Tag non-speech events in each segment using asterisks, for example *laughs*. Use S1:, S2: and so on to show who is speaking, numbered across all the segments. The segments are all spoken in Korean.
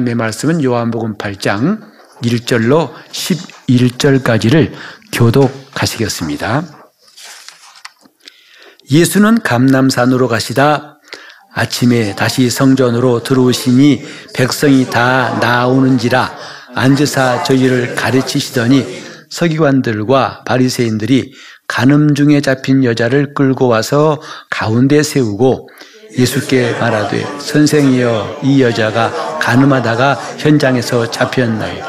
S1: 하나님의 말씀은 요한복음 8장 1절로 11절까지를 교독하시겠습니다. 예수는 감남산으로 가시다 아침에 다시 성전으로 들어오시니 백성이 다 나오는지라 앉으사 저희를 가르치시더니 서기관들과 바리새인들이 간음 중에 잡힌 여자를 끌고 와서 가운데 세우고 예수께 말하되 선생이여 이 여자가 간음하다가 현장에서 잡혔나요?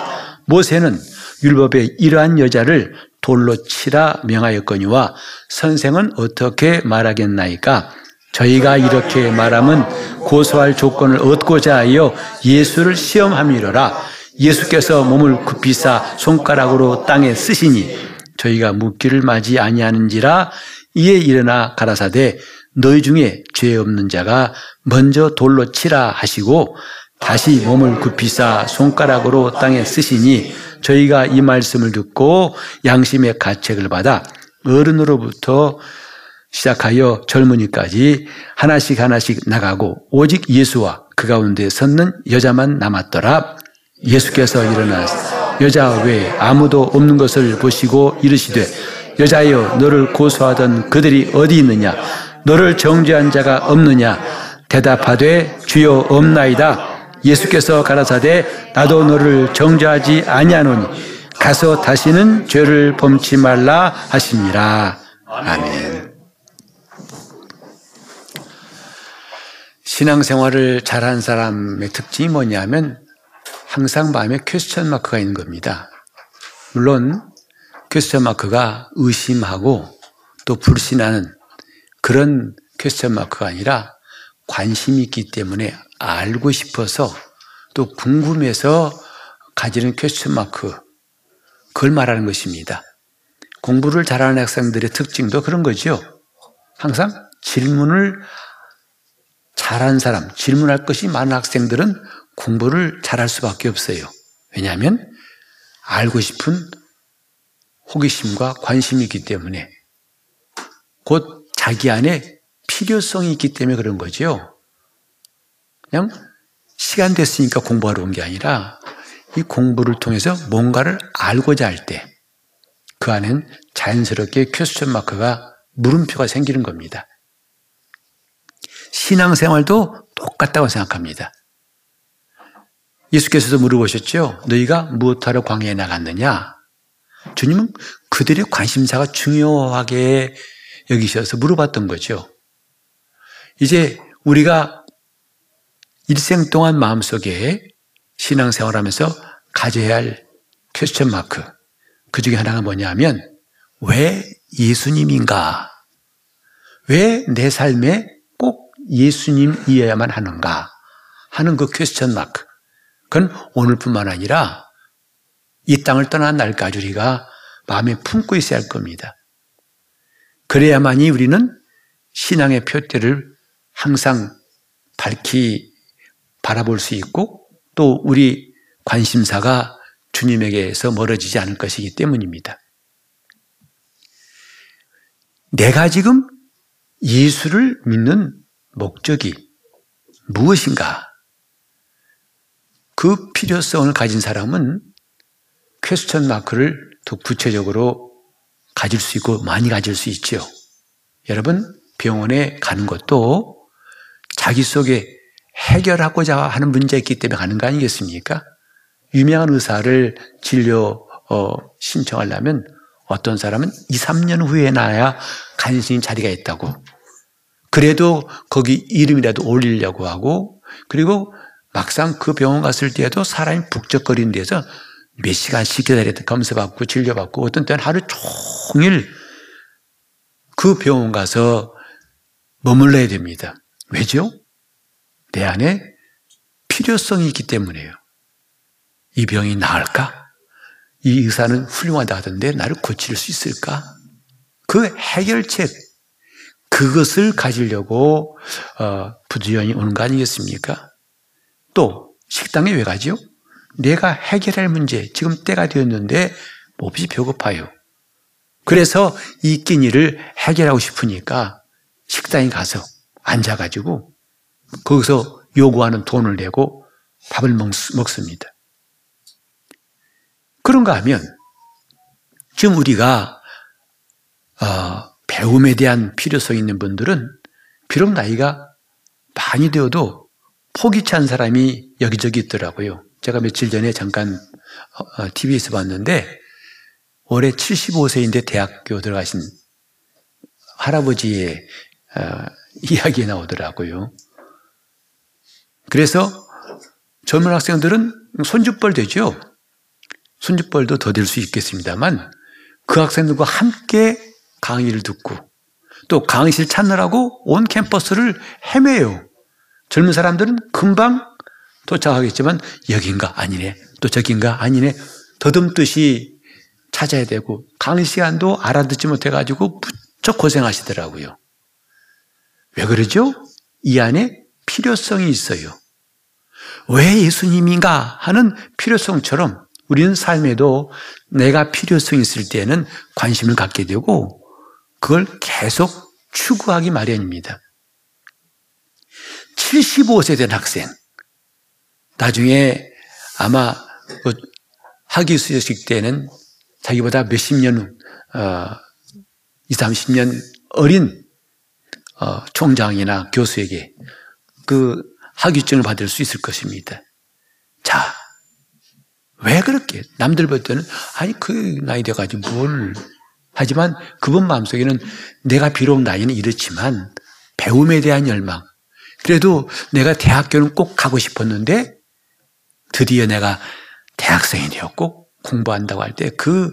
S1: 모세는 율법에 이러한 여자를 돌로 치라 명하였거니와 선생은 어떻게 말하겠나이까? 저희가 이렇게 말하면 고소할 조건을 얻고자 하여 예수를 시험함이로라. 예수께서 몸을 굽히사 손가락으로 땅에 쓰시니 저희가 묻기를 맞이 아니하는지라 이에 일어나 가라사대 너희 중에 죄 없는 자가 먼저 돌로 치라 하시고 다시 몸을 굽히사 손가락으로 땅에 쓰시니 저희가 이 말씀을 듣고 양심의 가책을 받아 어른으로부터 시작하여 젊은이까지 하나씩 하나씩 나가고 오직 예수와 그 가운데 섰는 여자만 남았더라. 예수께서 일어나서 여자 외에 아무도 없는 것을 보시고 이르시되 여자여 너를 고소하던 그들이 어디 있느냐 너를 정죄한 자가 없느냐 대답하되 주여 없나이다 예수께서 가라사대 나도 너를 정죄하지 아니하노니 가서 다시는 죄를 범치 말라 하시니라 아멘. 신앙생활을 잘한 사람의 특징이 뭐냐면 항상 마음에 퀘스천 마크가 있는 겁니다. 물론 퀘스천 마크가 의심하고 또 불신하는 그런 퀘스천 마크가 아니라 관심이 있기 때문에 알고 싶어서 또 궁금해서 가지는 퀘스천 마크 그걸 말하는 것입니다. 공부를 잘하는 학생들의 특징도 그런 거죠. 항상 질문을 잘한 사람, 질문할 것이 많은 학생들은 공부를 잘할 수밖에 없어요. 왜냐하면 알고 싶은 호기심과 관심이 있기 때문에 곧 자기 안에 필요성이 있기 때문에 그런 거죠. 그냥 시간 됐으니까 공부하러 온 게 아니라 이 공부를 통해서 뭔가를 알고자 할 때 그 안엔 자연스럽게 퀘스천 마크가 물음표가 생기는 겁니다. 신앙생활도 똑같다고 생각합니다. 예수께서도 물어보셨죠. 너희가 무엇하러 광야에 나갔느냐? 주님은 그들의 관심사가 중요하게 여기셔서 물어봤던 거죠. 이제 우리가 일생 동안 마음속에 신앙생활 하면서 가져야 할 퀘스천 마크. 그 중에 하나가 뭐냐면, 왜 예수님인가? 왜 내 삶에 꼭 예수님이어야만 하는가? 하는 그 퀘스천 마크. 그건 오늘뿐만 아니라 이 땅을 떠난 날까지 우리가 마음에 품고 있어야 할 겁니다. 그래야만이 우리는 신앙의 표대를 항상 밝히 바라볼 수 있고 또 우리 관심사가 주님에게서 멀어지지 않을 것이기 때문입니다. 내가 지금 예수를 믿는 목적이 무엇인가? 그 필요성을 가진 사람은 퀘스천 마크를 더 구체적으로 가질 수 있고 많이 가질 수 있죠. 여러분 병원에 가는 것도 자기 속에 해결하고자 하는 문제가 있기 때문에 가는 거 아니겠습니까? 유명한 의사를 진료 어, 신청하려면 어떤 사람은 2, 3년 후에 나야 간신히 자리가 있다고. 그래도 거기 이름이라도 올리려고 하고 그리고 막상 그 병원 갔을 때에도 사람이 북적거리는 데서 몇 시간씩 기다렸다 검사받고 진료받고 어떤 때는 하루 종일 그 병원 가서 머물러야 됩니다. 왜죠? 내 안에 필요성이 있기 때문에요. 이 병이 나을까? 이 의사는 훌륭하다 하던데 나를 고칠 수 있을까? 그 해결책, 그것을 가지려고 어, 부지런히 오는 거 아니겠습니까? 또 식당에 왜 가죠? 내가 해결할 문제, 지금 때가 되었는데 몹시 배고파요. 그래서 이 끼니를 해결하고 싶으니까 식당에 가서 앉아가지고 거기서 요구하는 돈을 내고 밥을 먹, 습니다 그런가 하면 지금 우리가 어, 배움에 대한 필요성 있는 분들은 비록 나이가 많이 되어도 포기치 않은 사람이 여기저기 있더라고요. 제가 며칠 전에 잠깐 TV에서 어, 어, 봤는데 올해 75세인데 대학교 들어가신 할아버지의 어, *laughs* 이야기 나오더라고요. 그래서 젊은 학생들은 손주뻘 되죠. 손주뻘도 더 될 수 있겠습니다만 그 학생들과 함께 강의를 듣고 또 강의실 찾느라고 온 캠퍼스를 헤매요. 젊은 사람들은 금방 도착하겠지만 여긴가 아니네 또 저긴가 아니네 더듬듯이 찾아야 되고 강의 시간도 알아듣지 못해가지고 무척 고생하시더라고요. 왜 그러죠? 이 안에 필요성이 있어요. 왜 예수님인가 하는 필요성처럼 우리는 삶에도 내가 필요성이 있을 때는 관심을 갖게 되고 그걸 계속 추구하기 마련입니다. 75세 된 학생, 나중에 아마 그 학위 수여식 때는 자기보다 몇십 년, 어, 20, 30년 어린 어, 총장이나 교수에게 그 학위증을 받을 수 있을 것입니다. 자, 왜 그렇게? 남들 볼 때는, 아니, 그 나이 돼가지고 뭘. 하지만 그분 마음속에는 내가 비록 나이는 이렇지만 배움에 대한 열망. 그래도 내가 대학교는 꼭 가고 싶었는데 드디어 내가 대학생이 되었고 공부한다고 할 때 그,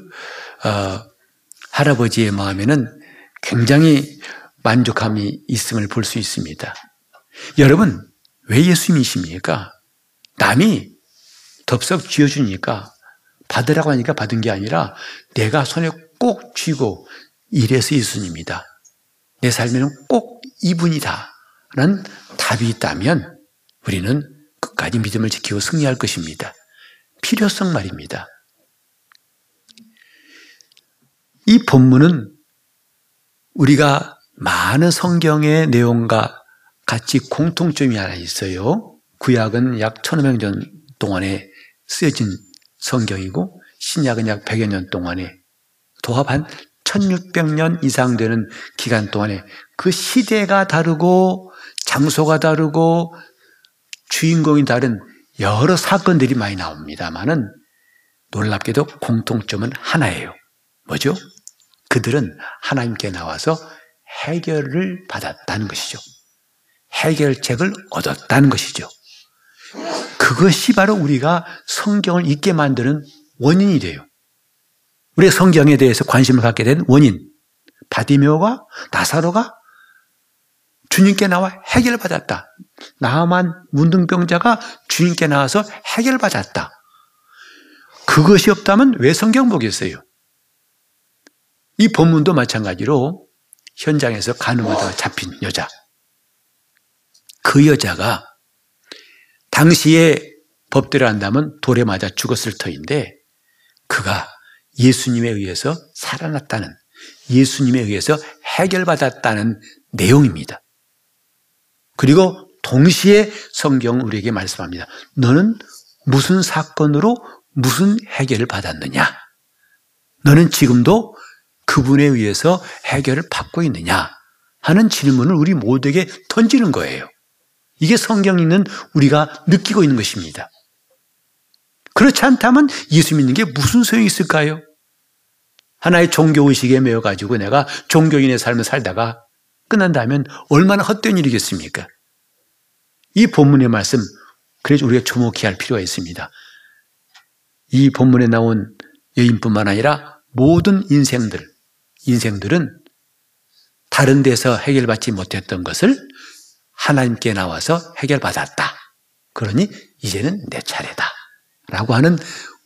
S1: 어, 할아버지의 마음에는 굉장히 만족함이 있음을 볼 수 있습니다. 여러분, 왜 예수님이십니까? 남이 덥석 쥐어주니까 받으라고 하니까 받은 게 아니라 내가 손에 꼭 쥐고 이래서 예수님이다. 내 삶에는 꼭 이분이다. 라는 답이 있다면 우리는 끝까지 믿음을 지키고 승리할 것입니다. 필요성 말입니다. 이 본문은 우리가 많은 성경의 내용과 같이 공통점이 하나 있어요. 구약은 약 1500년 전 동안에 쓰여진 성경이고 신약은 약 100여 년 동안에 도합 한 1600년 이상 되는 기간 동안에 그 시대가 다르고 장소가 다르고 주인공이 다른 여러 사건들이 많이 나옵니다만은 놀랍게도 공통점은 하나예요. 뭐죠? 그들은 하나님께 나와서 해결을 받았다는 것이죠. 해결책을 얻었다는 것이죠. 그것이 바로 우리가 성경을 읽게 만드는 원인이 돼요. 우리가 성경에 대해서 관심을 갖게 된 원인. 바디메오가 나사로가 주님께 나와 해결받았다. 나만 문둥병자가 주님께 나와서 해결받았다. 그것이 없다면 왜 성경 보겠어요? 이 본문도 마찬가지로 현장에서 가늠하다가 잡힌 여자. 그 여자가 당시에 법대로 한다면 돌에 맞아 죽었을 터인데 그가 예수님에 의해서 살아났다는 예수님에 의해서 해결받았다는 내용입니다. 그리고 동시에 성경은 우리에게 말씀합니다. 너는 무슨 사건으로 무슨 해결을 받았느냐? 너는 지금도 그분에 의해서 해결을 받고 있느냐? 하는 질문을 우리 모두에게 던지는 거예요. 이게 성경 있는 우리가 느끼고 있는 것입니다. 그렇지 않다면 예수 믿는 게 무슨 소용이 있을까요? 하나의 종교의식에 매여가지고 내가 종교인의 삶을 살다가 끝난다면 얼마나 헛된 일이겠습니까? 이 본문의 말씀, 그래서 우리가 주목해야 할 필요가 있습니다. 이 본문에 나온 여인뿐만 아니라 모든 인생들, 인생들은 다른 데서 해결받지 못했던 것을 하나님께 나와서 해결받았다. 그러니 이제는 내 차례다. 라고 하는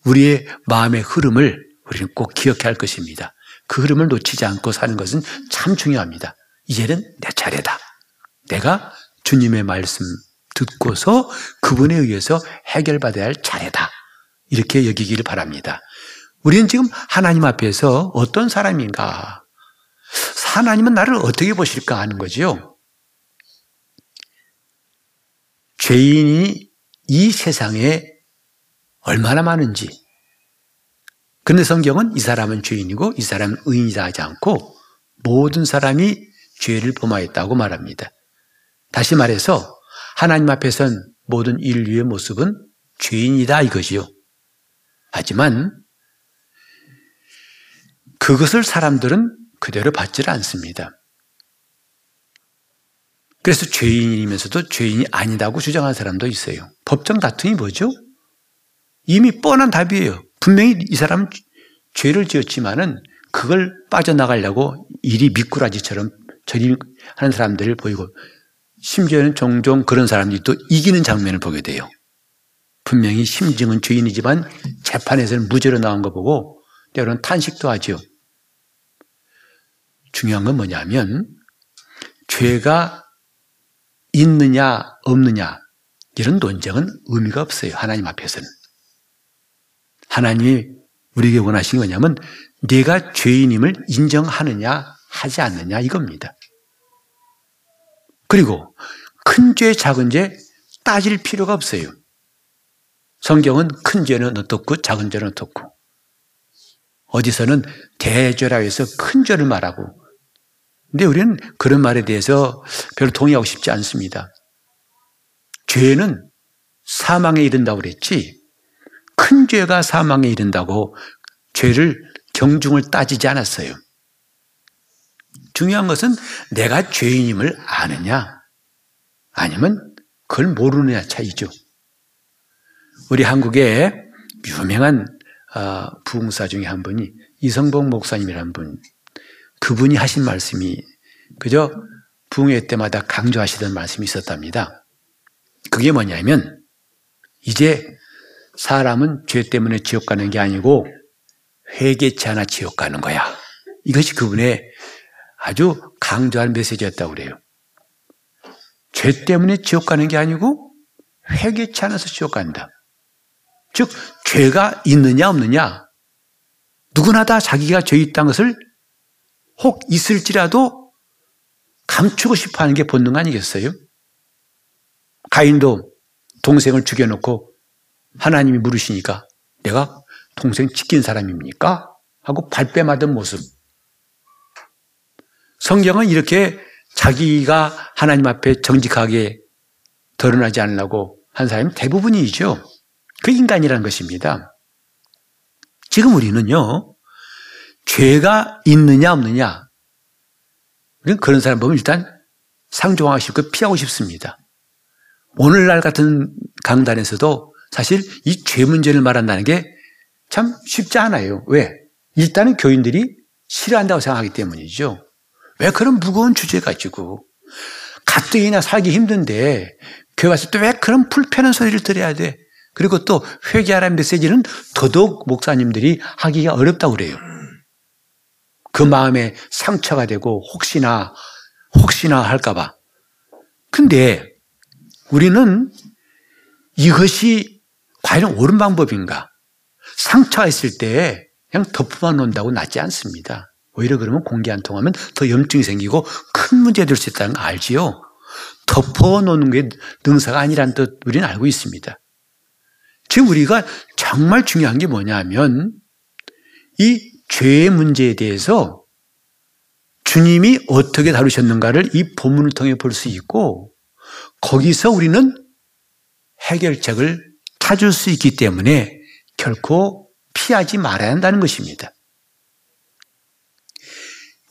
S1: 우리의 마음의 흐름을 우리는 꼭 기억해야 할 것입니다. 그 흐름을 놓치지 않고 사는 것은 참 중요합니다. 이제는 내 차례다. 내가 주님의 말씀 듣고서 그분에 의해서 해결받아야 할 차례다. 이렇게 여기기를 바랍니다. 우리는 지금 하나님 앞에서 어떤 사람인가? 하나님은 나를 어떻게 보실까 하는 거죠. 죄인이 이 세상에 얼마나 많은지. 근데 성경은 이 사람은 죄인이고 이 사람은 의인이다 하지 않고 모든 사람이 죄를 범하였다고 말합니다. 다시 말해서 하나님 앞에선 모든 인류의 모습은 죄인이다 이것이요. 하지만 그것을 사람들은 그대로 받질 않습니다. 그래서 죄인이면서도 죄인이 아니다고 주장하는 사람도 있어요. 법정 다툼이 뭐죠? 이미 뻔한 답이에요. 분명히 이 사람은 죄를 지었지만은 그걸 빠져나가려고 일이 미꾸라지처럼 저리 하는 사람들을 보이고 심지어는 종종 그런 사람들이 또 이기는 장면을 보게 돼요. 분명히 심증은 죄인이지만 재판에서는 무죄로 나온 거 보고 때로는 탄식도 하죠. 중요한 건 뭐냐면 죄가 있느냐 없느냐 이런 논쟁은 의미가 없어요. 하나님 앞에서는. 하나님이 우리에게 원하신 게 뭐냐면 내가 죄인임을 인정하느냐 하지 않느냐 이겁니다. 그리고 큰 죄, 작은 죄 따질 필요가 없어요. 성경은 큰 죄는 어떻고 작은 죄는 어떻고 어디서는 대죄라 해서 큰 죄를 말하고 근데 우리는 그런 말에 대해서 별로 동의하고 싶지 않습니다. 죄는 사망에 이른다고 그랬지 큰 죄가 사망에 이른다고 죄를 경중을 따지지 않았어요. 중요한 것은 내가 죄인임을 아느냐 아니면 그걸 모르느냐 차이죠. 우리 한국에 유명한 아, 부흥사 중에 한 분이 이성복 목사님이라는 분 그분이 하신 말씀이 그저 부흥회 때마다 강조하시던 말씀이 있었답니다. 그게 뭐냐면 이제 사람은 죄 때문에 지옥 가는 게 아니고 회개치 않아 지옥 가는 거야. 이것이 그분의 아주 강조한 메시지였다고 그래요. 죄 때문에 지옥 가는 게 아니고 회개치 않아서 지옥 간다. 즉 죄가 있느냐 없느냐 누구나 다 자기가 죄 있다는 것을 혹 있을지라도 감추고 싶어 하는 게 본능 아니겠어요? 가인도 동생을 죽여놓고 하나님이 물으시니까 내가 동생 지킨 사람입니까? 하고 발뺌하던 모습. 성경은 이렇게 자기가 하나님 앞에 정직하게 드러나지 않으려고 한 사람이 대부분이죠. 그 인간이라는 것입니다. 지금 우리는요, 죄가 있느냐 없느냐, 우리는 그런 사람 보면 일단 상종하고 싶고 피하고 싶습니다. 오늘날 같은 강단에서도 사실 이 죄 문제를 말한다는 게 참 쉽지 않아요. 왜? 일단은 교인들이 싫어한다고 생각하기 때문이죠. 왜 그런 무거운 주제 가지고 가뜩이나 살기 힘든데 교회 와서 또 왜 그런 불편한 소리를 들어야 돼? 그리고 또 회개하라는 메시지는 더더욱 목사님들이 하기가 어렵다고 그래요. 그 마음에 상처가 되고 혹시나 혹시나 할까봐. 근데 우리는 이것이 과연 옳은 방법인가? 상처가 있을 때 그냥 덮어만 놓는다고 낫지 않습니다. 오히려 그러면 공기 안 통하면 더 염증이 생기고 큰 문제 될수 있다는 거 알지요? 덮어놓는 게 능사가 아니라는 뜻 우리는 알고 있습니다. 지금 우리가 정말 중요한 게 뭐냐면 이 죄의 문제에 대해서 주님이 어떻게 다루셨는가를 이 본문을 통해 볼 수 있고 거기서 우리는 해결책을 찾을 수 있기 때문에 결코 피하지 말아야 한다는 것입니다.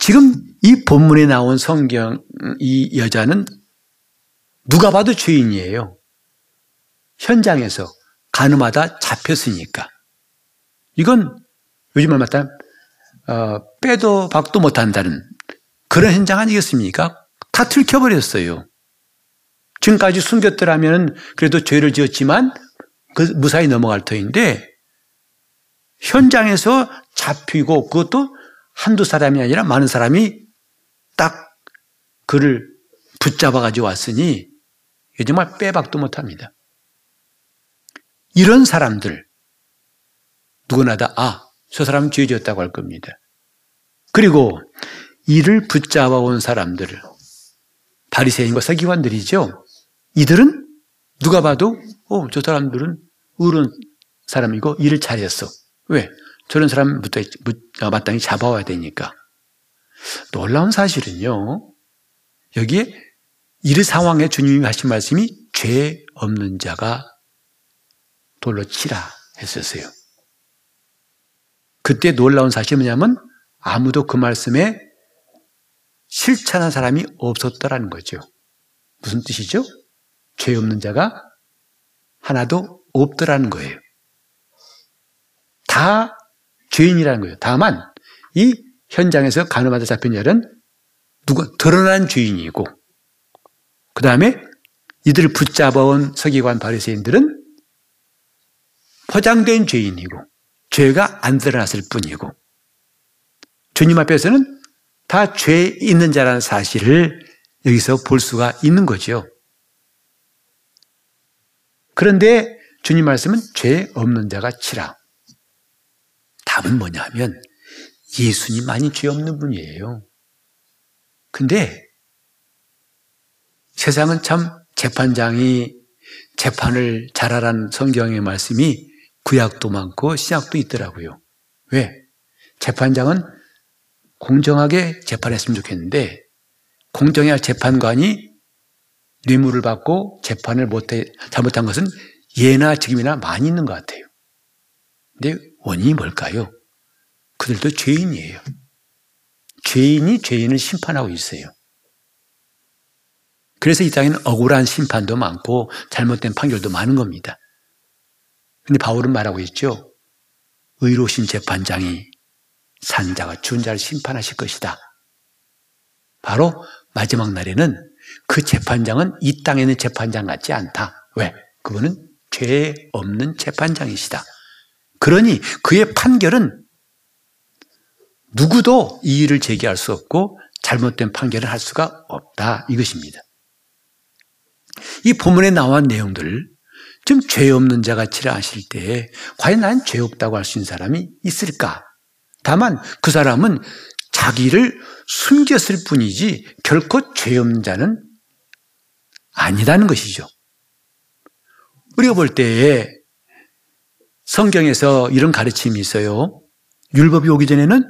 S1: 지금 이 본문에 나온 성경 이 여자는 누가 봐도 죄인이에요. 현장에서 가늠하다 잡혔으니까. 이건 요즘 말 맞다 어, 빼도 박도 못한다는 그런 현장 아니겠습니까? 다 들켜버렸어요. 지금까지 숨겼더라면 그래도 죄를 지었지만 그 무사히 넘어갈 터인데 현장에서 잡히고 그것도 한두 사람이 아니라 많은 사람이 딱 그를 붙잡아 가지고 왔으니 정말 빼박도 못합니다. 이런 사람들 누구나 다 아, 저 사람은 죄 지었다고 할 겁니다. 그리고 이를 붙잡아 온 사람들 바리새인과 서기관들이죠. 이들은 누가 봐도 어, 저 사람들은 의로운 사람이고 일을 잘했어. 왜? 저런 사람부터 마땅히 잡아와야 되니까. 놀라운 사실은요. 여기에 이 상황에 주님이 하신 말씀이 죄 없는 자가 돌로 치라 했었어요. 그때 놀라운 사실이 뭐냐면 아무도 그 말씀에 실천한 사람이 없었더라는 거죠. 무슨 뜻이죠? 죄 없는 자가 하나도 없더라는 거예요. 다 죄인이라는 거예요. 다만 이 현장에서 가늠하다 잡힌 자는 누가 드러난 죄인이고 그 다음에 이들을 붙잡아온 서기관 바리새인들은 포장된 죄인이고 죄가 안 드러났을 뿐이고 주님 앞에서는 다 죄 있는 자라는 사실을 여기서 볼 수가 있는 거죠. 그런데 주님 말씀은 죄 없는 자가 치라. 답은 뭐냐 하면 예수님만이 죄 없는 분이에요. 근데 세상은 참 재판장이 재판을 잘하라는 성경의 말씀이 구약도 많고 신약도 있더라고요. 왜? 재판장은 공정하게 재판했으면 좋겠는데 공정해야 재판관이 뇌물을 받고 재판을 못해 잘못한 것은 예나 지금이나 많이 있는 것 같아요. 근데 원인이 뭘까요? 그들도 죄인이에요. 죄인이 죄인을 심판하고 있어요. 그래서 이 땅에는 억울한 심판도 많고 잘못된 판결도 많은 겁니다. 근데 바울은 말하고 있죠. 의로우신 재판장이 산자가 준 자를 심판하실 것이다. 바로 마지막 날에는 그 재판장은 이 땅에 있는 재판장 같지 않다. 왜? 그거는 죄 없는 재판장이시다. 그러니 그의 판결은 누구도 이의를 제기할 수 없고 잘못된 판결을 할 수가 없다. 이것입니다. 이 본문에 나온 내용들, 지금 죄 없는 자가 치라하실 때 과연 난 죄 없다고 할 수 있는 사람이 있을까? 다만 그 사람은 자기를 숨겼을 뿐이지 결코 죄 없는 자는 아니라는 것이죠. 우리가 볼 때에 성경에서 이런 가르침이 있어요. 율법이 오기 전에는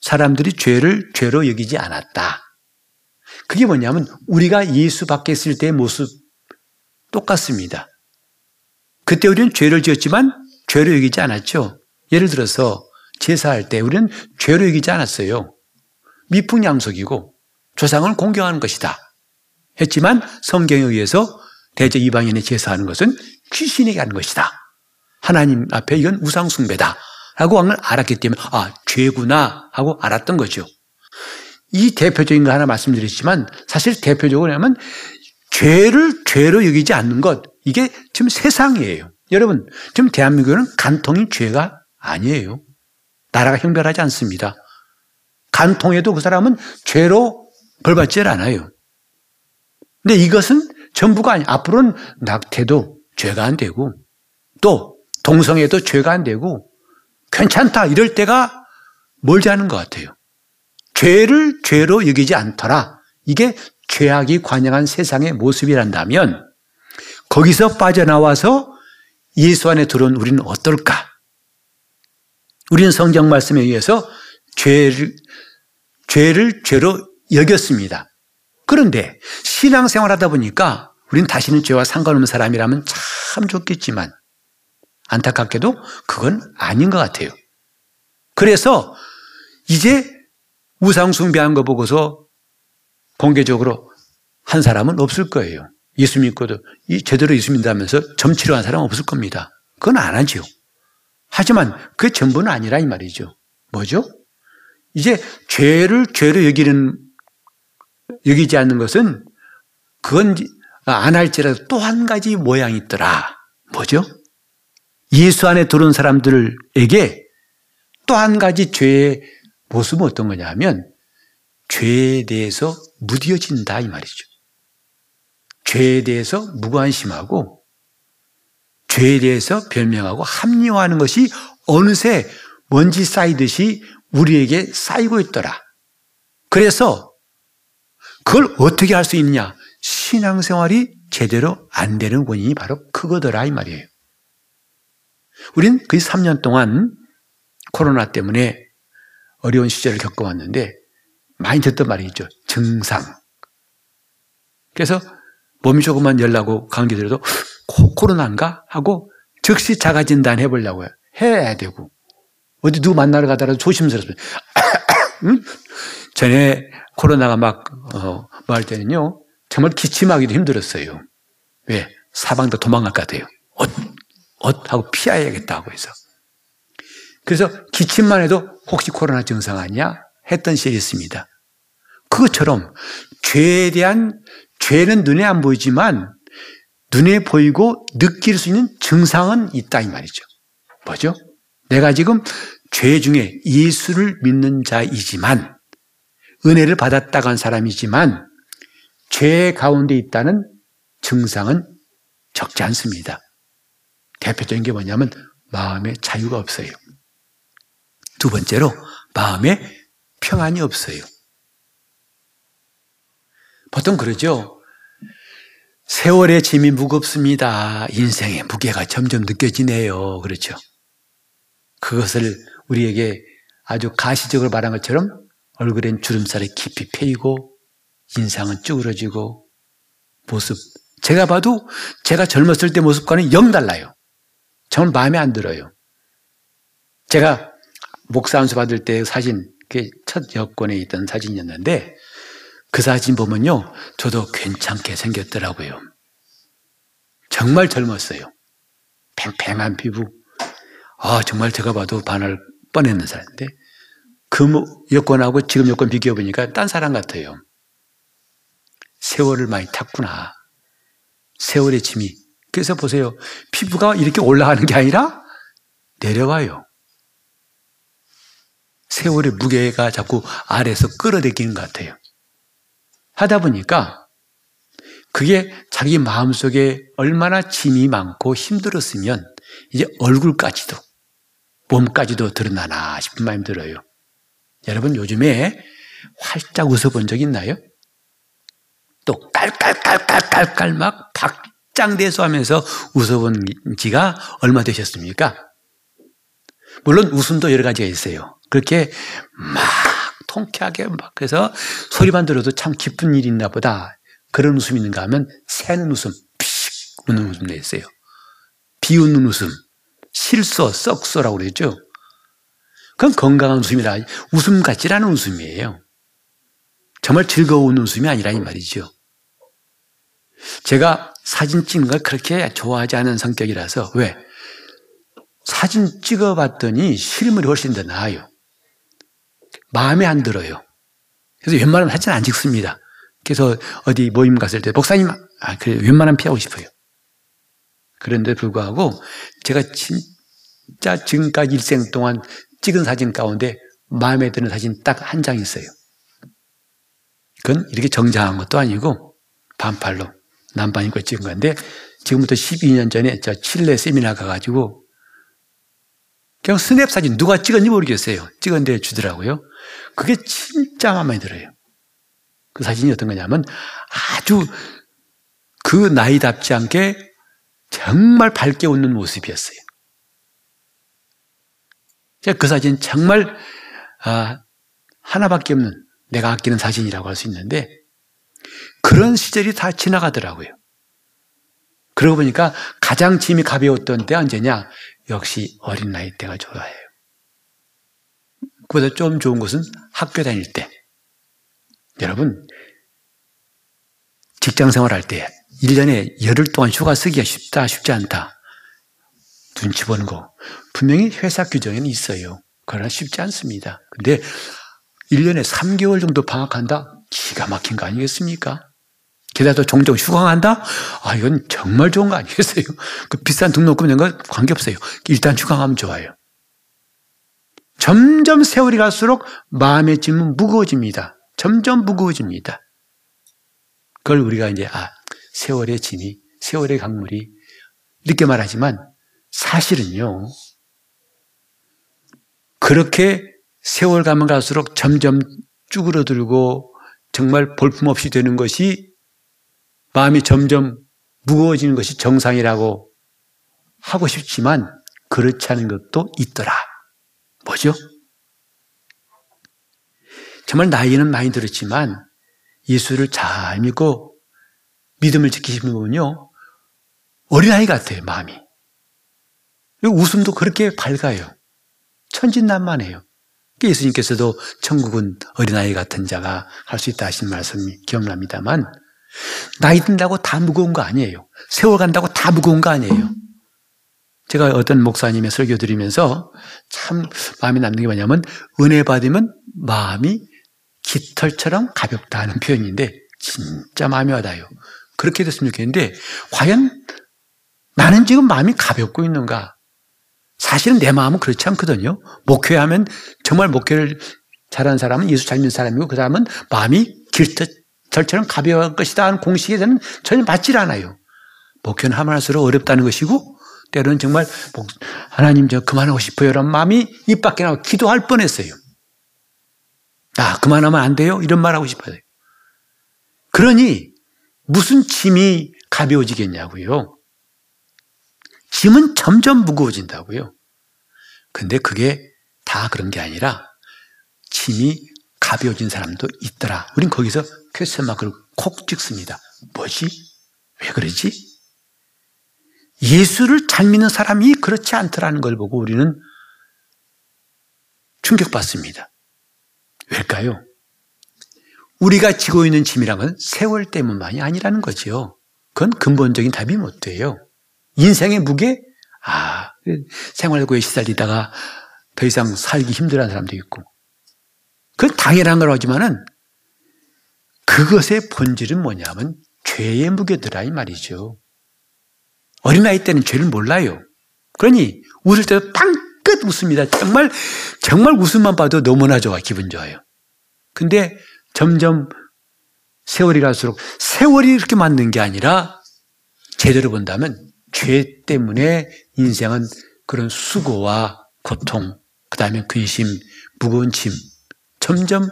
S1: 사람들이 죄를 죄로 여기지 않았다. 그게 뭐냐면 우리가 예수 밖에 있을 때의 모습 똑같습니다. 그때 우리는 죄를 지었지만 죄로 여기지 않았죠. 예를 들어서 제사할 때 우리는 죄로 여기지 않았어요. 미풍양속이고 조상을 공경하는 것이다. 했지만 성경에 의해서 대저 이방인의 제사하는 것은 귀신에게 하는 것이다. 하나님 앞에 이건 우상숭배다. 라고 하는 알았기 때문에 아 죄구나 하고 알았던 거죠. 이 대표적인 거 하나 말씀드렸지만 사실 대표적으로 하면 죄를 죄로 여기지 않는 것 이게 지금 세상이에요. 여러분 지금 대한민국은 간통이 죄가 아니에요. 나라가 형별하지 않습니다. 간통해도 그 사람은 죄로 벌받지 않아요. 근데 이것은 전부가 아니 앞으로는 낙태도 죄가 안 되고 또 동성애도 죄가 안 되고 괜찮다 이럴 때가 멀지 않은 것 같아요. 죄를 죄로 여기지 않더라. 이게 죄악이 관영한 세상의 모습이란다면 거기서 빠져나와서 예수 안에 들어온 우리는 어떨까? 우리는 성경 말씀에 의해서 죄를, 죄를 죄로 여겼습니다. 그런데 신앙생활 하다 보니까 우리는 다시는 죄와 상관없는 사람이라면 참 좋겠지만 안타깝게도 그건 아닌 것 같아요. 그래서 이제 우상 숭배한 거 보고서 공개적으로 한 사람은 없을 거예요. 예수 믿고도 제대로 예수 믿다면서 점치료 한 사람은 없을 겁니다. 그건 안 하죠. 하지만 그 전부는 아니라 이 말이죠. 뭐죠? 이제 죄를 죄로 여기는 여기지 않는 것은 그건 안 할지라도 또 한 가지 모양이 있더라. 뭐죠? 예수 안에 들어온 사람들에게 또 한 가지 죄의 모습은 어떤 거냐 하면 죄에 대해서 무뎌진다 이 말이죠. 죄에 대해서 무관심하고 죄에 대해서 변명하고 합리화하는 것이 어느새 먼지 쌓이듯이 우리에게 쌓이고 있더라. 그래서 그걸 어떻게 할 수 있느냐? 신앙생활이 제대로 안 되는 원인이 바로 그거더라 이 말이에요. 우린 그 3년 동안 코로나 때문에 어려운 시절을 겪어왔는데 많이 듣던 말이 있죠. 증상. 그래서 몸이 조금만 열나고 감기 들어도 코로나인가 하고 즉시 자가진단 해보려고요. 해야 되고 어디 누구 만나러 가더라도 조심스럽습니다. *coughs* 응? 전에 코로나가 막, 어, 뭐할 때는요, 정말 기침하기도 힘들었어요. 왜? 사방도 도망갈 것 같아요. 옷, 옷 하고 피해야겠다고 해서. 그래서 기침만 해도 혹시 코로나 증상 아니야? 했던 시절이 있습니다. 그것처럼 죄에 대한, 죄는 눈에 안 보이지만 눈에 보이고 느낄 수 있는 증상은 있다 이 말이죠. 뭐죠? 내가 지금 죄 중에 예수를 믿는 자이지만 은혜를 받았다고 한 사람이지만 죄 가운데 있다는 증상은 적지 않습니다. 대표적인 게 뭐냐면 마음의 자유가 없어요. 두 번째로 마음에 평안이 없어요. 보통 그러죠. 세월의 짐이 무겁습니다. 인생의 무게가 점점 느껴지네요. 그렇죠. 그것을 우리에게 아주 가시적으로 말한 것처럼 얼굴엔 주름살이 깊이 패이고 인상은 쭈그러지고 모습 제가 봐도 제가 젊었을 때 모습과는 영 달라요. 정말 마음에 안 들어요. 제가 목사 안수 받을 때 사진 첫 여권에 있던 사진이었는데 그 사진 보면요 저도 괜찮게 생겼더라고요. 정말 젊었어요. 팽팽한 피부, 아, 정말 제가 봐도 반할 뻔했는 사람인데, 그 여권하고 지금 여권 비교해 보니까 딴 사람 같아요. 세월을 많이 탔구나. 세월의 짐이. 그래서 보세요. 피부가 이렇게 올라가는 게 아니라 내려와요. 세월의 무게가 자꾸 아래에서 끌어당기는 것 같아요. 하다 보니까 그게 자기 마음속에 얼마나 짐이 많고 힘들었으면 이제 얼굴까지도 몸까지도 드러나나 싶은 마음이 들어요. 여러분 요즘에 활짝 웃어본 적 있나요? 또 깔깔깔깔깔깔 막 박 장대소 하면서 웃어본 지가 얼마 되셨습니까? 물론 웃음도 여러 가지가 있어요. 그렇게 막 통쾌하게 막 해서 소리만 들어도 참 기쁜 일이 있나 보다. 그런 웃음이 있는가 하면 새는 웃음, 픽 웃는 웃음도 있어요. 비웃는 웃음, 실소, 썩소라고 그러죠. 그건 건강한 웃음이라 웃음 같지 않은 웃음이에요. 정말 즐거운 웃음이 아니라 이 말이죠. 제가 사진 찍는 걸 그렇게 좋아하지 않은 성격이라서 왜? 사진 찍어봤더니 실물이 훨씬 더 나아요. 마음에 안 들어요. 그래서 웬만하면 사진 안 찍습니다. 그래서 어디 모임 갔을 때 목사님, 아, 그래 웬만하면 피하고 싶어요. 그런데 불구하고 제가 진짜 지금까지 일생 동안 찍은 사진 가운데 마음에 드는 사진 딱 한 장 있어요. 그건 이렇게 정장한 것도 아니고 반팔로 남반 입고 찍은 건데 지금부터 12년 전에 저 칠레 세미나 가가지고 그냥 스냅 사진 누가 찍었는지 모르겠어요. 찍었는데 주더라고요. 그게 진짜 마음에 들어요. 그 사진이 어떤 거냐면 아주 그 나이답지 않게 정말 밝게 웃는 모습이었어요. 그 사진 정말 아, 하나밖에 없는 내가 아끼는 사진이라고 할 수 있는데 그런 시절이 다 지나가더라고요. 그러고 보니까 가장 짐이 가벼웠던 때 언제냐? 역시 어린 나이 때가 좋아해요. 그보다 좀 좋은 것은 학교 다닐 때. 여러분, 직장 생활할 때 1년에 열흘 동안 휴가 쓰기가 쉽다, 쉽지 않다. 눈치 보는 거. 분명히 회사 규정에는 있어요. 그러나 쉽지 않습니다. 근데 1년에 3개월 정도 방학한다? 기가 막힌 거 아니겠습니까? 게다가 종종 휴강한다? 아, 이건 정말 좋은 거 아니겠어요? *laughs* 그 비싼 등록금 이런 거 관계없어요. 일단 휴강하면 좋아요. 점점 세월이 갈수록 마음의 짐은 무거워집니다. 점점 무거워집니다. 그걸 우리가 이제, 아, 세월의 짐이, 세월의 강물이 이렇게 말하지만 사실은요, 그렇게 세월 가면 갈수록 점점 쭈그러들고 정말 볼품없이 되는 것이 마음이 점점 무거워지는 것이 정상이라고 하고 싶지만 그렇지 않은 것도 있더라. 뭐죠? 정말 나이는 많이 들었지만 예수를 잘 믿고 믿음을 지키시는 분은요, 어린아이 같아요, 마음이. 웃음도 그렇게 밝아요. 천진난만해요. 예수님께서도 천국은 어린아이 같은 자가 할 수 있다 하신 말씀이 기억납니다만, 나이 든다고 다 무거운 거 아니에요. 세월 간다고 다 무거운 거 아니에요. 제가 어떤 목사님의 설교 들으면서 참 마음에 남는 게 뭐냐면, 은혜 받으면 마음이 깃털처럼 가볍다 하는 표현인데, 진짜 마음이 와닿아요. 그렇게 됐으면 좋겠는데, 과연 나는 지금 마음이 가볍고 있는가? 사실은 내 마음은 그렇지 않거든요. 목회하면 정말 목회를 잘하는 사람은 예수 잘 믿는 사람이고 그 사람은 마음이 길털처럼 가벼운 것이다 하는 공식에 대는 전혀 맞질 않아요. 목회는 하면 할수록 어렵다는 것이고 때로는 정말 하나님 저 그만하고 싶어요 이런 마음이 입 밖에 나고 기도할 뻔했어요. 아 그만하면 안 돼요 이런 말 하고 싶어요. 그러니 무슨 짐이 가벼워지겠냐고요. 짐은 점점 무거워진다고요. 근데 그게 다 그런 게 아니라 짐이 가벼워진 사람도 있더라. 우린 거기서 퀘스천 마크를 콕 찍습니다. 뭐지? 왜 그러지? 예수를 잘 믿는 사람이 그렇지 않더라는 걸 보고 우리는 충격받습니다. 왜일까요? 우리가 지고 있는 짐이란 건 세월 때문만이 아니라는 거죠. 그건 근본적인 답이 못 돼요. 인생의 무게? 아, 생활고에 시달리다가 더 이상 살기 힘들어하는 사람도 있고. 그건 당연한 걸 하지만은 그것의 본질은 뭐냐면 죄의 무게더라 이 말이죠. 어린아이 때는 죄를 몰라요. 그러니 웃을 때도 빵끝 웃습니다. 정말 정말 웃음만 봐도 너무나 좋아 기분 좋아요. 근데 점점 세월이 갈수록 세월이 이렇게 만든 게 아니라 제대로 본다면 죄 때문에 인생은 그런 수고와 고통, 그 다음에 근심, 무거운 짐, 점점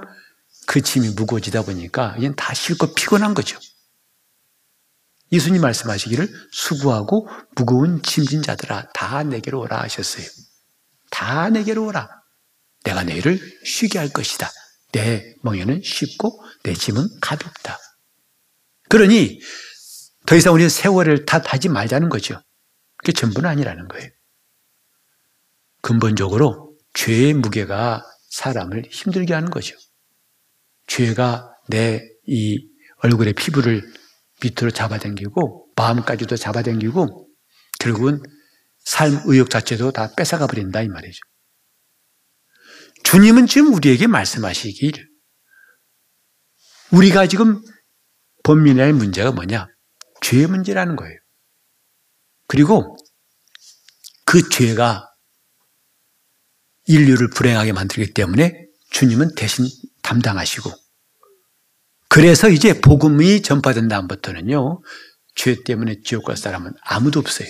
S1: 그 짐이 무거워지다 보니까 이젠 다 싫고 피곤한 거죠. 예수님 말씀하시기를 수고하고 무거운 짐진 자들아 다 내게로 오라 하셨어요. 다 내게로 오라. 내가 너희를 쉬게 할 것이다. 내 멍에는 쉽고 내 짐은 가볍다. 그러니 더 이상 우리는 세월을 탓하지 말자는 거죠. 그게 전부는 아니라는 거예요. 근본적으로 죄의 무게가 사람을 힘들게 하는 거죠. 죄가 내 이 얼굴의 피부를 밑으로 잡아당기고 마음까지도 잡아당기고 결국은 삶 의욕 자체도 다 뺏어가 버린다 이 말이죠. 주님은 지금 우리에게 말씀하시길 우리가 지금 본민의 문제가 뭐냐? 죄의 문제라는 거예요. 그리고 그 죄가 인류를 불행하게 만들기 때문에 주님은 대신 담당하시고 그래서 이제 복음이 전파된 다음부터는요 죄 때문에 지옥 갈 사람은 아무도 없어요.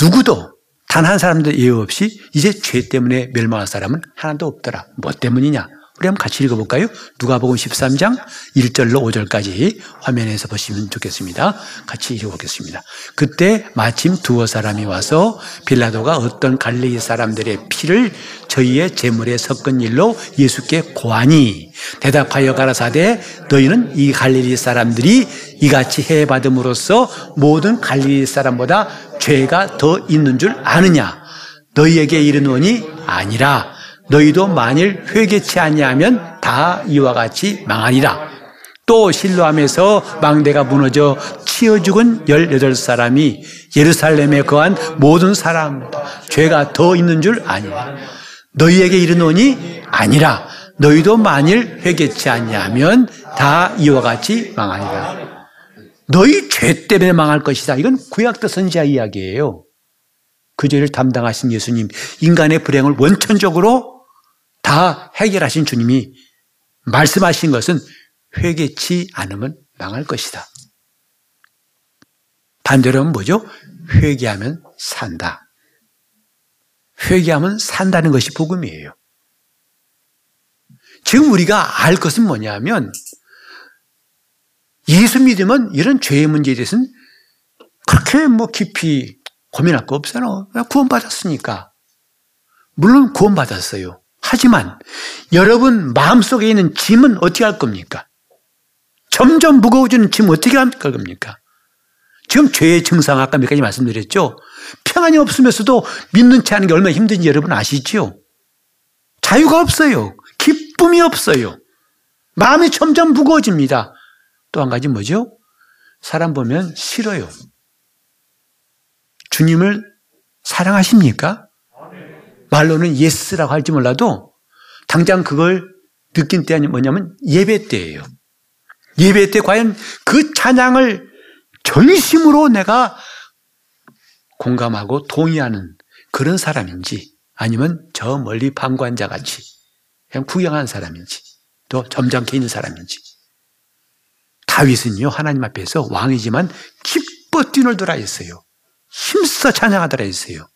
S1: 누구도 단 한 사람도 예외 없이 이제 죄 때문에 멸망할 사람은 하나도 없더라. 뭐 때문이냐? 우리 한번 같이 읽어볼까요? 누가복음 13장 1절로 5절까지 화면에서 보시면 좋겠습니다. 같이 읽어보겠습니다. 그때 마침 두어 사람이 와서 빌라도가 어떤 갈릴리 사람들의 피를 저희의 제물에 섞은 일로 예수께 고하니 대답하여 가라사대 너희는 이 갈릴리 사람들이 이같이 해 받음으로써 모든 갈릴리 사람보다 죄가 더 있는 줄 아느냐? 너희에게 이르노니 아니라 너희도 만일 회개치 아니하면 다 이와 같이 망하리라. 또 실로함에서 망대가 무너져 치어 죽은 18사람이 예루살렘에 거한 모든 사람 죄가 더 있는 줄 아니라 너희에게 이르노니 아니라 너희도 만일 회개치 아니하면 다 이와 같이 망하리라. 너희 죄 때문에 망할 것이다. 이건 구약도 선지자 이야기예요. 그 죄를 담당하신 예수님, 인간의 불행을 원천적으로 다 해결하신 주님이 말씀하신 것은 회개치 않으면 망할 것이다. 반대로는 뭐죠? 회개하면 산다. 회개하면 산다는 것이 복음이에요. 지금 우리가 알 것은 뭐냐면 예수 믿으면 이런 죄의 문제에 대해서는 그렇게 뭐 깊이 고민할 거 없어요. 구원받았으니까. 물론 구원받았어요. 하지만 여러분 마음속에 있는 짐은 어떻게 할 겁니까? 점점 무거워지는 짐 어떻게 할 겁니까? 지금 죄의 증상 아까 몇 가지 말씀드렸죠? 평안이 없으면서도 믿는 채 하는 게 얼마나 힘든지 여러분 아시죠? 자유가 없어요. 기쁨이 없어요. 마음이 점점 무거워집니다. 또 한 가지 뭐죠? 사람 보면 싫어요. 주님을 사랑하십니까? 말로는 yes라고 할지 몰라도 당장 그걸 느낀 때는 뭐냐면 예배 때예요. 예배 때 과연 그 찬양을 전심으로 내가 공감하고 동의하는 그런 사람인지 아니면 저 멀리 방관자 같이 그냥 구경하는 사람인지 또 점잖게 있는 사람인지 다윗은요 하나님 앞에서 왕이지만 기뻐 뛰놀더라 했어요. 힘써 찬양하더라 했어요.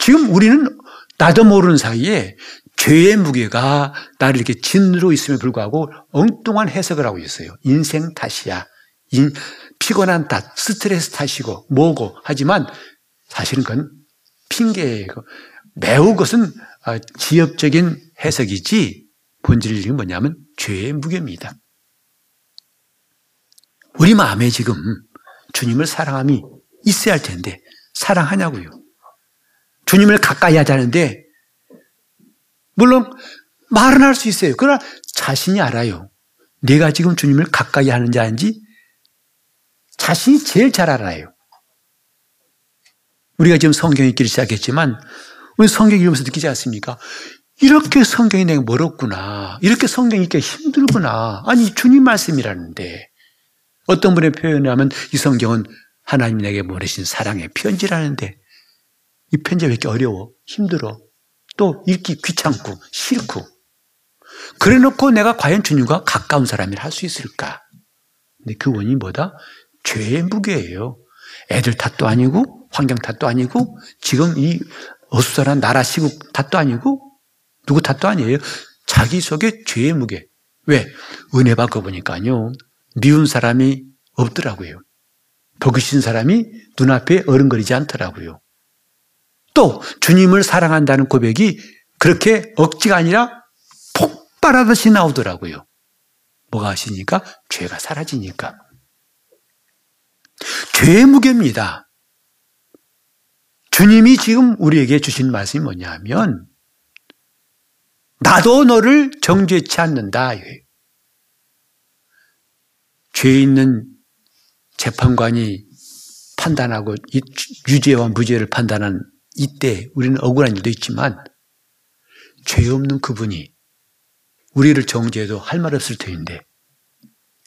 S1: 지금 우리는 나도 모르는 사이에 죄의 무게가 나를 이렇게 진으로 있음에 불구하고 엉뚱한 해석을 하고 있어요. 인생 탓이야. 인, 피곤한 탓, 스트레스 탓이고 뭐고 하지만 사실은 그건 핑계예요. 매우 그것은 어, 지엽적인 해석이지 본질이 뭐냐면 죄의 무게입니다. 우리 마음에 지금 주님을 사랑함이 있어야 할 텐데 사랑하냐고요. 주님을 가까이 하자는데 물론 말은 할 수 있어요. 그러나 자신이 알아요. 내가 지금 주님을 가까이 하는지 아닌지 자신이 제일 잘 알아요. 우리가 지금 성경 읽기를 시작했지만 우리 성경 읽으면서 느끼지 않습니까? 이렇게 성경이 내가 멀었구나. 이렇게 성경 읽기가 힘들구나. 아니 주님 말씀이라는데 어떤 분의 표현을 하면 이 성경은 하나님 내게 보내신 사랑의 편지라는데 이 편지가 왜 이렇게 어려워? 힘들어. 또 읽기 귀찮고 싫고. 그래 놓고 내가 과연 주님과 가까운 사람이라 할 수 있을까? 근데 그 원인이 뭐다? 죄의 무게예요. 애들 탓도 아니고 환경 탓도 아니고 지금 이 어수선한 나라 시국 탓도 아니고 누구 탓도 아니에요. 자기 속에 죄의 무게. 왜? 은혜 받고 보니까요. 미운 사람이 없더라고요. 버그신 사람이 눈앞에 어른거리지 않더라고요. 또 주님을 사랑한다는 고백이 그렇게 억지가 아니라 폭발하듯이 나오더라고요. 뭐가 하시니까? 죄가 사라지니까. 죄의 무게입니다. 주님이 지금 우리에게 주신 말씀이 뭐냐면, 나도 너를 정죄치 않는다. 죄 있는 재판관이 판단하고 유죄와 무죄를 판단한 이때 우리는 억울한 일도 있지만 죄 없는 그분이 우리를 정죄해도 할 말 없을 터인데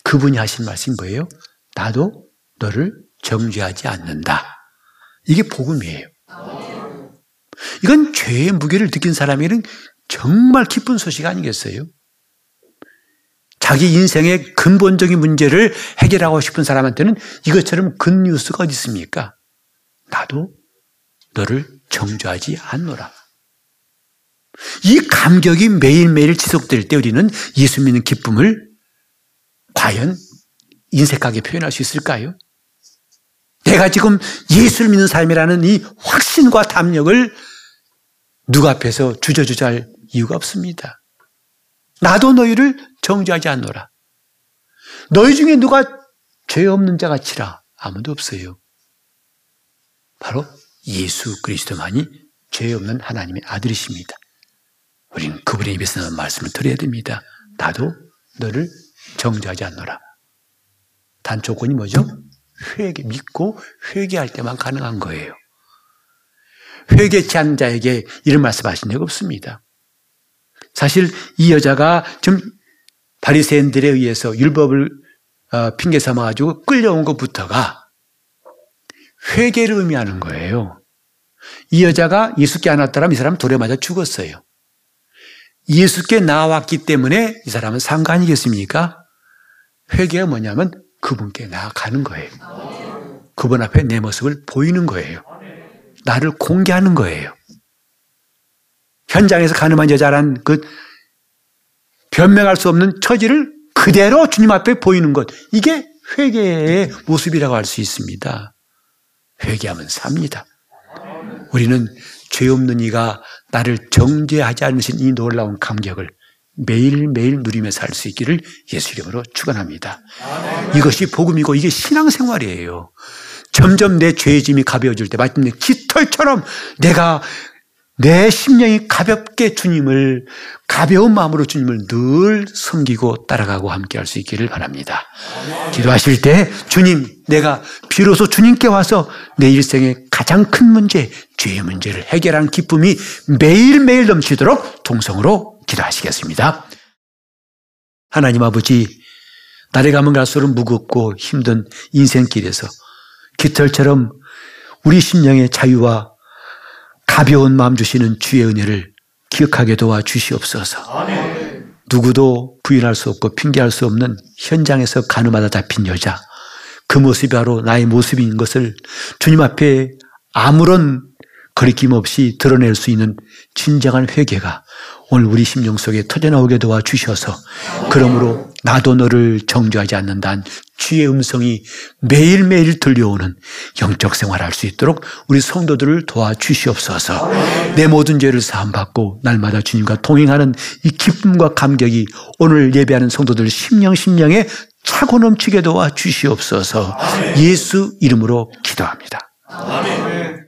S1: 그분이 하신 말씀이 뭐예요? 나도 너를 정죄하지 않는다. 이게 복음이에요. 이건 죄의 무게를 느낀 사람에게는 정말 기쁜 소식 아니겠어요? 자기 인생의 근본적인 문제를 해결하고 싶은 사람한테는 이것처럼 근 뉴스가 어디 있습니까? 나도 너를 정죄하지 않노라. 이 감격이 매일매일 지속될 때 우리는 예수 믿는 기쁨을 과연 인색하게 표현할 수 있을까요? 내가 지금 예수를 믿는 삶이라는 이 확신과 담력을 누구 앞에서 주저주저 할 이유가 없습니다. 나도 너희를 정죄하지 않노라. 너희 중에 누가 죄 없는 자가 치라. 아무도 없어요. 바로 예수 그리스도만이 죄 없는 하나님의 아들이십니다. 우리는 그분의 입에서 나는 말씀을 드려야 됩니다. 나도 너를 정죄하지 않노라. 단 조건이 뭐죠? 회개, 믿고 회개할 때만 가능한 거예요. 회개치 않는 자에게 이런 말씀 하신 적 없습니다. 사실 이 여자가 좀 바리새인들에 의해서 율법을 어, 핑계 삼아 가지고 끌려온 것부터가 회개를 의미하는 거예요. 이 여자가 예수께 안 왔더라면 이 사람은 돌에 맞아 죽었어요. 예수께 나왔기 때문에 이 사람은 상관이겠습니까? 회개가 뭐냐면 그분께 나아가는 거예요. 그분 앞에 내 모습을 보이는 거예요. 나를 공개하는 거예요. 현장에서 가늠한 여자란 그 변명할 수 없는 처지를 그 그대로 주님 앞에 보이는 것. 이게 회개의 모습이라고 할 수 있습니다. 회개하면 삽니다. 우리는 죄 없는 이가 나를 정죄하지 않으신 이 놀라운 감격을 매일매일 누리며 살 수 있기를 예수 이름으로 축원합니다. 이것이 복음이고 이게 신앙생활이에요. 점점 내 죄의 짐이 가벼워질 때 마침내 깃털처럼 내가 내 심령이 가볍게 주님을 가벼운 마음으로 주님을 늘 섬기고 따라가고 함께 할 수 있기를 바랍니다. 기도하실 때 주님 내가 비로소 주님께 와서 내 일생의 가장 큰 문제 죄의 문제를 해결하는 기쁨이 매일매일 넘치도록 동성으로 기도하시겠습니다. 하나님 아버지 날에 가면 갈수록 무겁고 힘든 인생길에서 깃털처럼 우리 심령의 자유와 가벼운 마음 주시는 주의 은혜를 기억하게 도와 주시옵소서. 누구도 부인할 수 없고 핑계할 수 없는 현장에서 가늠하다 잡힌 여자. 그 모습이 바로 나의 모습인 것을 주님 앞에 아무런 거리낌 없이 드러낼 수 있는 진정한 회개가 오늘 우리 심령 속에 터져나오게 도와 주셔서 그러므로 나도 너를 정죄하지 않는다는 주의 음성이 매일매일 들려오는 영적 생활을 할 수 있도록 우리 성도들을 도와주시옵소서 내 모든 죄를 사함받고 날마다 주님과 동행하는 이 기쁨과 감격이 오늘 예배하는 성도들 심령 심령에 차고 넘치게 도와주시옵소서 예수 이름으로 기도합니다. 아멘.